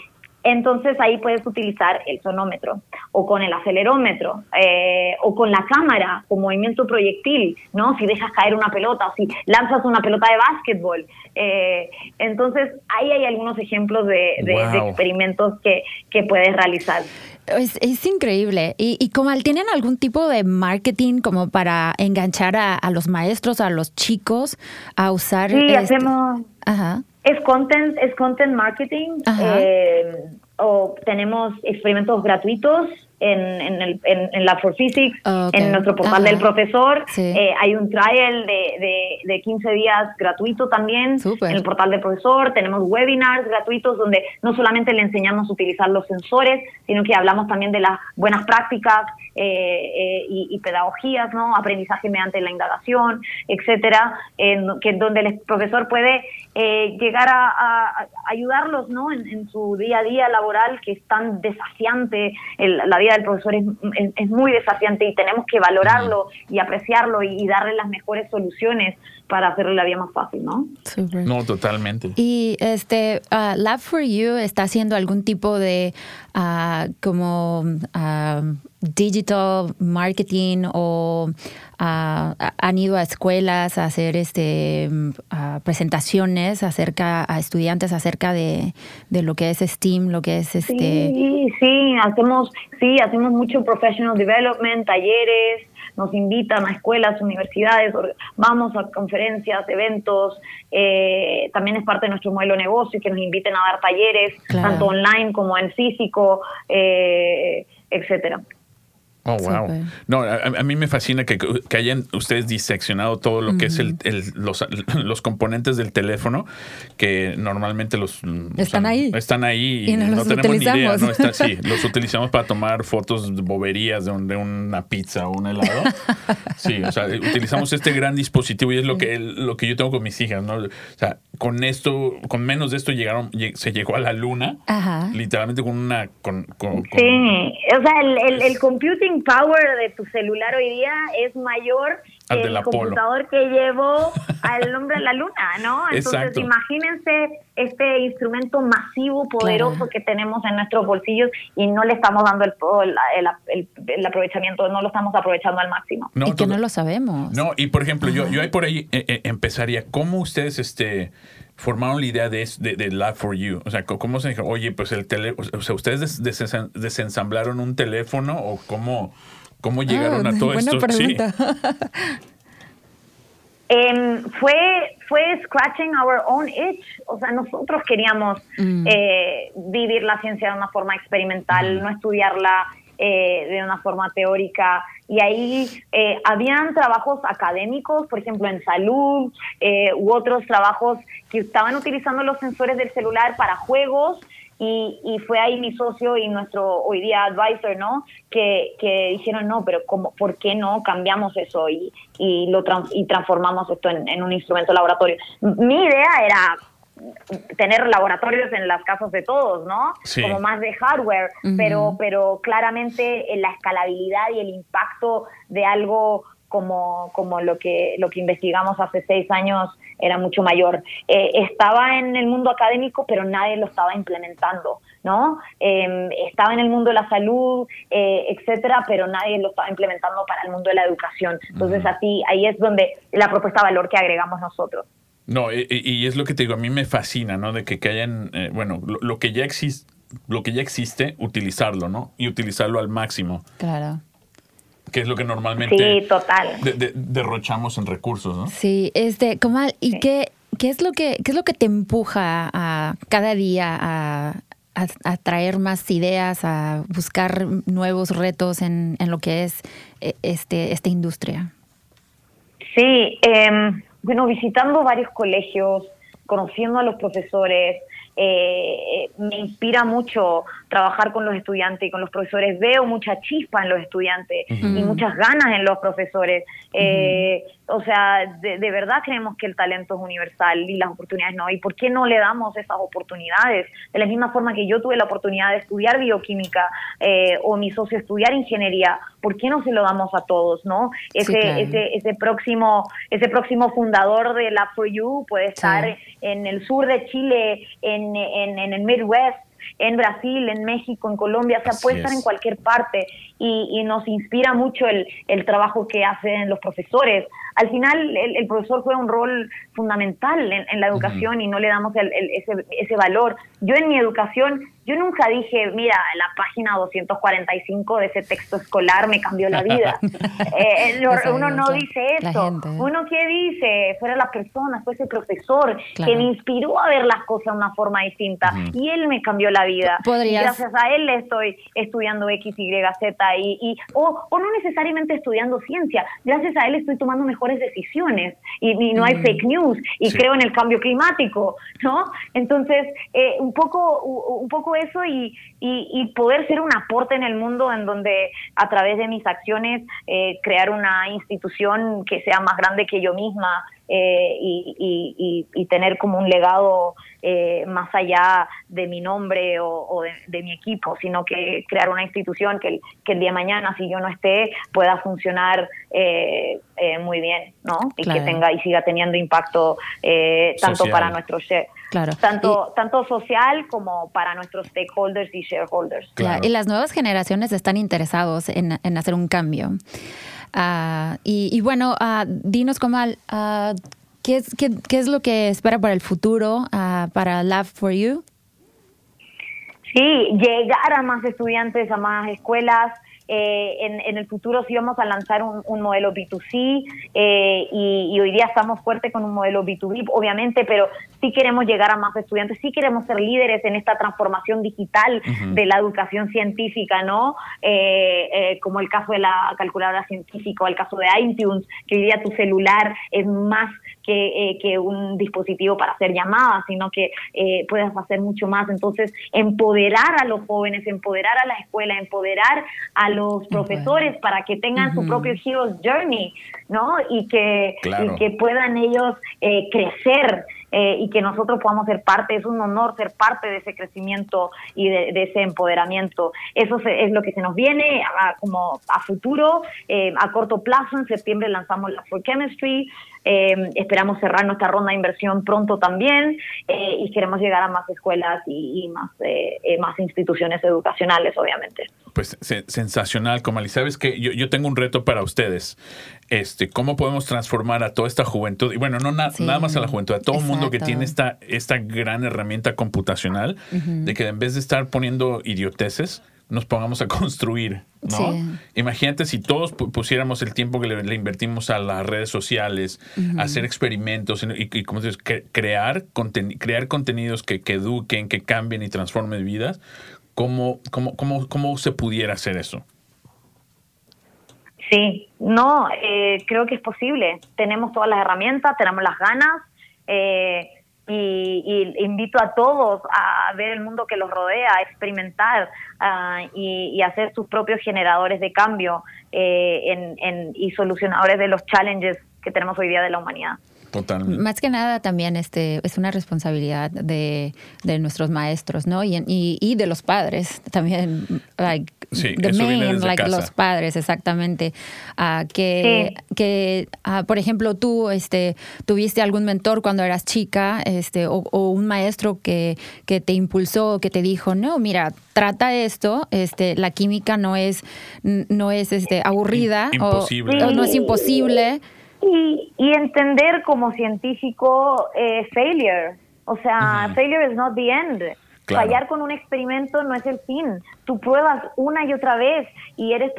Entonces ahí puedes utilizar el sonómetro o con el acelerómetro eh, o con la cámara con movimiento proyectil, ¿no? Si dejas caer una pelota o si lanzas una pelota de básquetbol. Eh, entonces ahí hay algunos ejemplos de, de- de experimentos que, que puedes realizar. Es, es increíble. Y, y como tienen algún tipo de marketing como para enganchar a, a los maestros, a los chicos a usar. Sí, este- hacemos... Ajá. Es content, es content marketing. Eh, o tenemos experimentos gratuitos en, en, el, en, en Lab for Physics, Ok. en nuestro portal Ajá. del profesor. Sí. Eh, hay un trial de, de, de 15 días gratuito también en el portal del profesor. Tenemos webinars gratuitos donde no solamente le enseñamos a utilizar los sensores, sino que hablamos también de las buenas prácticas eh, eh, y, y pedagogías, ¿no? aprendizaje mediante la indagación, etcétera, en, que donde el profesor puede eh, llegar a, a- ayudarlos ¿no? en, en su día a día laboral que es tan desafiante. El- la vida del profesor es, es- es muy desafiante y tenemos que valorarlo y apreciarlo y, y darle las mejores soluciones para hacerle la vida más fácil, ¿no? Súper. No, totalmente. Y este ah, Lab for You está haciendo algún tipo de ah, como ah, digital marketing o a- han ido a escuelas a hacer este presentaciones acerca a estudiantes acerca de, de lo que es STEAM, lo que es este Sí, sí, hacemos, sí, hacemos mucho professional development, talleres, nos invitan a escuelas, universidades, vamos a conferencias, eventos, eh, también es parte de nuestro modelo de negocio que nos inviten a dar talleres, Claro. tanto online como en físico, eh, etcétera. Oh, wow. Súper. No, a, a mí me fascina que, que hayan ustedes diseccionado todo lo que es el, el- los, los componentes del teléfono que normalmente los Están ahí. Están ahí y, Y no no, los tenemos ni idea. utilizamos. ¿no? Está- sí, los utilizamos para tomar fotos de boberías de, un- de una pizza o un helado. Sí, o sea, utilizamos este gran dispositivo y es lo que, lo que yo tengo con mis hijas, ¿no? O sea, con esto, con menos de esto llegaron, lleg- se llegó a la luna, Ajá. literalmente con una, con, con- con- Sí, o sea, el, el, el computing power de tu celular hoy día es mayor Al el Apolo. computador que llevó al hombre a la luna, ¿no? Entonces, Exacto. imagínense este instrumento masivo, poderoso Claro. que tenemos en nuestros bolsillos y no le estamos dando el, todo el, el- el- el aprovechamiento, no lo estamos aprovechando al máximo. No, y que no lo sabemos. No, y por ejemplo, yo, yo ahí por ahí eh, eh, empezaría, ¿cómo ustedes este formaron la idea de, de, de Lab for You? O sea, ¿cómo se dijo, oye, pues el teléfono, o sea, ¿ustedes des- desen- desensamblaron un teléfono o cómo, cómo llegaron Ah, a todo buena esto? Sí. pregunta. Em, fue, fue scratching our own itch. O sea, nosotros queríamos Mm. eh, vivir la ciencia de una forma experimental, no estudiarla eh, de una forma teórica. Y ahí eh, habían trabajos académicos, por ejemplo, en salud, eh, u otros trabajos que estaban utilizando los sensores del celular para juegos. Y, y fue ahí mi socio y nuestro hoy día advisor, ¿no? Que, que dijeron, no, pero ¿cómo, ¿por qué no cambiamos eso y, y lo trans- y transformamos esto en, en un instrumento laboratorio? Mi idea era tener laboratorios en las casas de todos, ¿no? Sí. Como más de hardware, pero, pero claramente en la escalabilidad y el impacto de algo como, como lo que lo que investigamos hace seis años era mucho mayor. Eh, estaba en el mundo académico, pero nadie lo estaba implementando, ¿no? Eh, estaba en el mundo de la salud, eh, etcétera, pero nadie lo estaba implementando para el mundo de la educación. Entonces, así, ahí es donde la propuesta de valor que agregamos nosotros. No, y, y- es lo que te digo, a mí me fascina, ¿no? De que, que hayan, eh, bueno, lo, lo que ya existe, lo que ya existe, utilizarlo, ¿no? Y utilizarlo al máximo, Claro. que es lo que normalmente Sí, total. de- de- derrochamos en recursos, ¿no? Sí, este, Comal, ¿y Sí. qué, qué es lo que qué es lo que te empuja a cada día a, a, a traer más ideas, a buscar nuevos retos en, en lo que es eh, este esta industria? Sí, em, bueno, visitando varios colegios, conociendo a los profesores, eh, me inspira mucho trabajar con los estudiantes y con los profesores. Veo mucha chispa en los estudiantes y muchas ganas en los profesores. Eh, O sea, de, de verdad creemos que el talento es universal y las oportunidades no. ¿Y por qué no le damos esas oportunidades? De la misma forma que yo tuve la oportunidad de estudiar bioquímica eh, o mi socio estudiar ingeniería, ¿por qué no se lo damos a todos, no? Ese, claro. ese, ese próximo, ese próximo fundador de Lab for You puede estar Sí. en el sur de Chile, en, en, en el Midwest, en Brasil, en México, en Colombia, o sea, Así puede estar es. en cualquier parte y, y nos inspira mucho el, el trabajo que hacen los profesores. Al final, el, el profesor juega un rol fundamental en, en la educación y no le damos el- el- ese, ese valor. Yo en mi educación, yo nunca dije, mira, la página 245 de ese texto escolar me cambió la vida. Eh, lo- Eso uno no dice eso. gente. Uno qué dice, fuera la persona, fue ese profesor Claro. que me inspiró a ver las cosas de una forma distinta y él me cambió la vida. Podrías- Y gracias a él estoy estudiando X, Y, Z y, y o, o no necesariamente estudiando ciencia, gracias a él estoy tomando mejores decisiones y, y no hay fake news y Sí. creo en el cambio climático, ¿no? Entonces, eh, un poco un poco eso y, y, y poder ser un aporte en el mundo en donde a través de mis acciones eh, crear una institución que sea más grande que yo misma eh, y, y- y- y tener como un legado eh, más allá de mi nombre o, o de, de mi equipo, sino que crear una institución que el, que el día de mañana, si yo no esté, pueda funcionar eh, eh, muy bien, ¿no? Y Claro. que tenga y siga teniendo impacto eh, tanto Social. para nuestros share- Claro. Tanto, tanto social como para nuestros stakeholders y shareholders. Claro. Y las nuevas generaciones están interesados en, en hacer un cambio. Uh, y, y, bueno, uh, dinos, Comal, uh, ¿qué, es, qué, ¿qué, es lo que espera para el futuro para Lab for You? Sí, llegar a más estudiantes, a más escuelas, eh, en, en, el futuro sí vamos a lanzar un, un modelo B2C eh, y, y, hoy día estamos fuertes con un modelo B2B, obviamente, pero sí queremos llegar a más estudiantes, sí queremos ser líderes en esta transformación digital uh -huh. de la educación científica, ¿no? Eh, eh, como el caso de la calculadora científica o el caso de iTunes, que hoy día tu celular es más que, eh, que, un dispositivo para hacer llamadas, sino que eh, puedes hacer mucho más. Entonces, empoderar a los jóvenes, empoderar a la escuela, empoderar a los profesores para que tengan uh -huh. su propio Hero's Journey, ¿no? Y que, claro. y que puedan ellos eh, crecer. Eh, y que nosotros podamos ser parte, es un honor ser parte de ese crecimiento y de, ese empoderamiento. Eso se, es lo que se nos viene a, como a futuro, eh, a corto plazo. En septiembre lanzamos la For Chemistry, eh, esperamos cerrar nuestra ronda de inversión pronto también eh, y queremos llegar a más escuelas y, y más, eh, más instituciones educacionales, obviamente. Pues se, sensacional, Comali. Sabes que yo, yo, tengo un reto para ustedes. Este, ¿Cómo podemos transformar a toda esta juventud? Y bueno, no na, sí, nada más a la juventud, a todo el mundo que tiene esta, esta gran herramienta computacional, uh -huh. de que en vez de estar poniendo idioteces, nos pongamos a construir, ¿no? Sí. Imagínate si todos pusiéramos el tiempo que le, le invertimos a las redes sociales, uh -huh. a hacer experimentos y, y como dices, cre crear, conten crear contenidos que, que, eduquen, que cambien y transformen vidas. ¿Cómo, cómo, cómo, cómo se pudiera hacer eso? Sí, no, eh, creo que es posible. Tenemos todas las herramientas, tenemos las ganas. Eh, y, y, invito a todos a ver el mundo que los rodea, a experimentar uh, y, y, hacer sus propios generadores de cambio eh, en, en, y solucionadores de los challenges que tenemos hoy día de la humanidad. Totalmente. Más que nada también este es una responsabilidad de, de nuestros maestros, ¿no? Y, y, y de los padres también, like, sí, the eso main, viene like casa. los padres, exactamente. Uh, que, sí. que uh, por ejemplo, tú este, tuviste algún mentor cuando eras chica, este, o, o, un maestro que, que te impulsó, que te dijo, no, mira, trata esto, este, la química no es, no es este, aburrida imposible. O, o no es imposible. Y, y entender como científico eh, failure. O sea, uh -huh. failure is not the end. Claro. Fallar con un experimento no es el fin. Tú pruebas una y otra vez y eres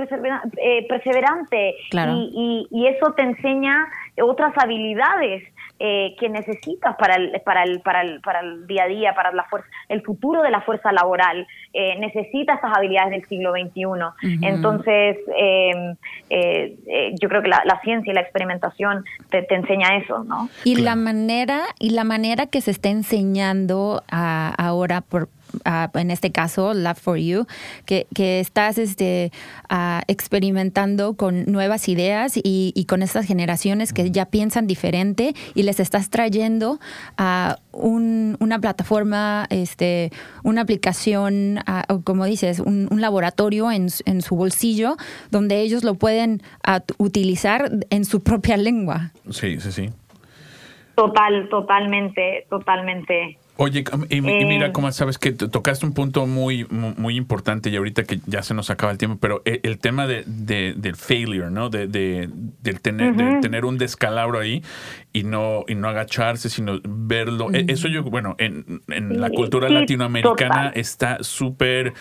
eh, perseverante. Claro. Y, y, y, eso te enseña otras habilidades eh, que necesitas para el, para, el, para, el, para el día a día, para la fuerza, el futuro de la fuerza laboral. Eh, necesita estas habilidades del siglo XXI. Uh -huh. Entonces, eh, eh, yo creo que la, la, ciencia y la experimentación te, te enseña eso, ¿no? Y claro. la manera y la manera que se está enseñando a, ahora por Uh, en este caso, Lab for You, que, que estás este, uh, experimentando con nuevas ideas y, y, con estas generaciones que ya piensan diferente y les estás trayendo a uh, un, una plataforma, este, una aplicación, como dices, un, un laboratorio en, en, su bolsillo donde ellos lo pueden utilizar en su propia lengua. Sí, sí, sí. Total, totalmente, totalmente. Oye, y, y mira, eh, como sabes que tocaste un punto muy, muy importante y ahorita que ya se nos acaba el tiempo, pero el, el tema de, de, del failure, ¿no? De, de, de tener, uh -huh. tener un descalabro ahí y no, y no agacharse, sino verlo. Uh -huh. Eso yo, bueno, en, en la cultura sí, latinoamericana total. está súper,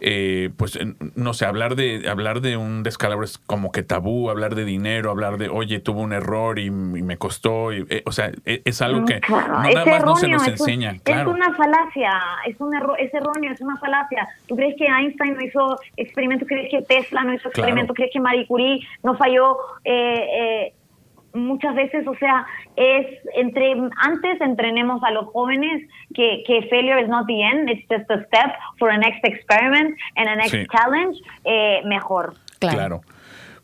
eh, pues, no sé, hablar de, hablar de un descalabro es como que tabú, hablar de dinero, hablar de, oye, tuvo un error y, y me costó, y, eh, o sea, es, es, algo que claro. no, nada más no se nos enseña. Claro. Es una falacia, es, un error, es erróneo, es una falacia. ¿Tú crees que Einstein no hizo experimentos? ¿Crees que Tesla no hizo experimentos? Claro. ¿Crees que Marie Curie no falló? Eh, eh, muchas veces, o sea, es entre antes entrenemos a los jóvenes que, que failure is not the end, it's just a step for a next experiment and a next sí. challenge, eh, mejor. Claro. claro.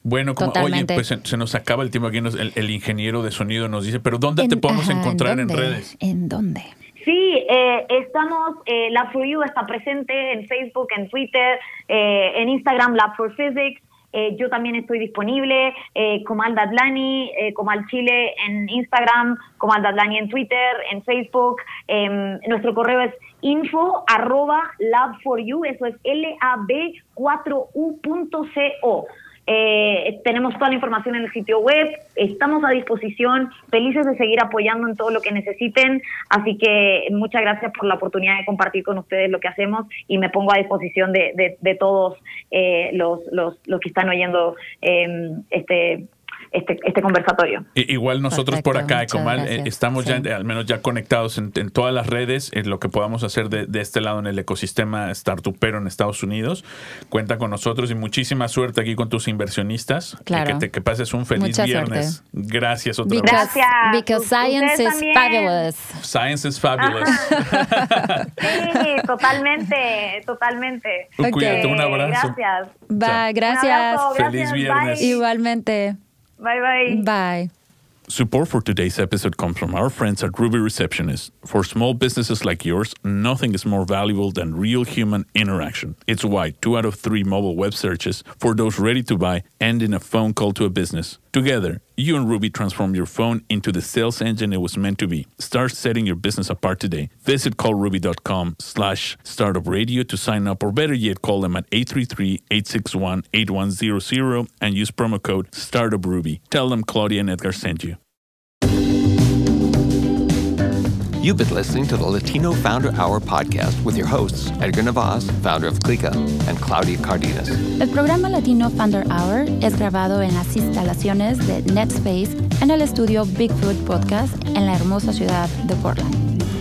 Bueno, como, oye, pues se, se, nos acaba el tiempo aquí, nos, el, el, ingeniero de sonido nos dice, pero ¿dónde en, te podemos ajá, encontrar ¿en, en, redes? ¿En dónde? Sí, eh, estamos, eh, You está presente en Facebook, en Twitter, eh, en Instagram, Lab for Physics, Eh, yo también estoy disponible, eh, Comal Datlani, eh, Comal Chile en Instagram, Comal Datlani en Twitter, en Facebook. Em, nuestro correo es info arroba lab4u, eso es lab4u.co. Eh, tenemos toda la información en el sitio web, estamos a disposición, felices de seguir apoyando en todo lo que necesiten, así que muchas gracias por la oportunidad de compartir con ustedes lo que hacemos y me pongo a disposición de, de, todos eh, los, los, los, que están oyendo eh, este este, este conversatorio. Igual nosotros por acá, Comal, eh, estamos ya al menos ya conectados en, todas las redes, en lo que podamos hacer de, este lado en el ecosistema startupero en Estados Unidos. Cuenta con nosotros y muchísima suerte aquí con tus inversionistas. Claro. Que, que pases un feliz viernes. Gracias otra vez. Gracias. Because science is fabulous. Science is fabulous. sí, totalmente, totalmente. Cuídate, un abrazo. Gracias. Bye, gracias. Feliz viernes. Igualmente. Bye bye. Bye. Support for today's episode comes from our friends at Ruby Receptionist. For small businesses like yours, nothing is more valuable than real human interaction. It's why two out of three mobile web searches for those ready to buy end in a phone call to a business. Together, you and Ruby transform your phone into the sales engine it was meant to be. Start setting your business apart today. Visit callruby.com slash startup radio to sign up, or better yet, call them at 833-861-8100 and use promo code StartupRuby. Tell them Claudia and Edgar sent you. You've been listening to the Latino Founder Hour podcast with your hosts, Edgar Navas, founder of Clica, and Claudia Cardenas. El programa Latino Founder Hour es grabado en las instalaciones de NetSpace en el estudio Bigfoot Podcast en la hermosa ciudad de Portland.